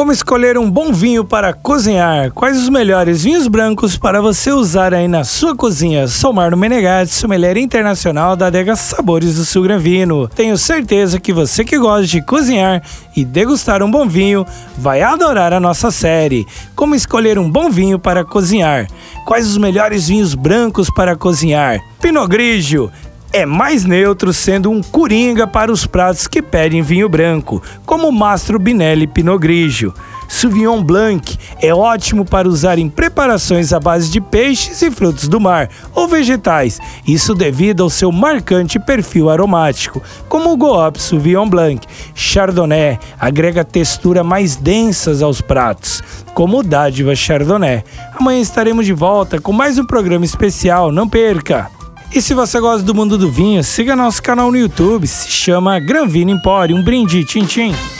Como escolher um bom vinho para cozinhar? Quais os melhores vinhos brancos para você usar aí na sua cozinha? Sou Marno Menegatti, sommelier internacional da adega Sabores do Sul Granvino. Tenho certeza que você que gosta de cozinhar e degustar um bom vinho vai adorar a nossa série. Como escolher um bom vinho para cozinhar? Quais os melhores vinhos brancos para cozinhar? Pinot Grigio é mais neutro, sendo um coringa para os pratos que pedem vinho branco, como o Mastro Binelli Pinot Grigio. Sauvignon Blanc é ótimo para usar em preparações à base de peixes e frutos do mar ou vegetais, isso devido ao seu marcante perfil aromático, como o Goop Sauvignon Blanc. Chardonnay agrega textura mais densas aos pratos, como o Dádiva Chardonnay. Amanhã estaremos de volta com mais um programa especial, não perca! E se você gosta do mundo do vinho, siga nosso canal no YouTube, se chama Granvino Empório. Um brinde, tchim tchim.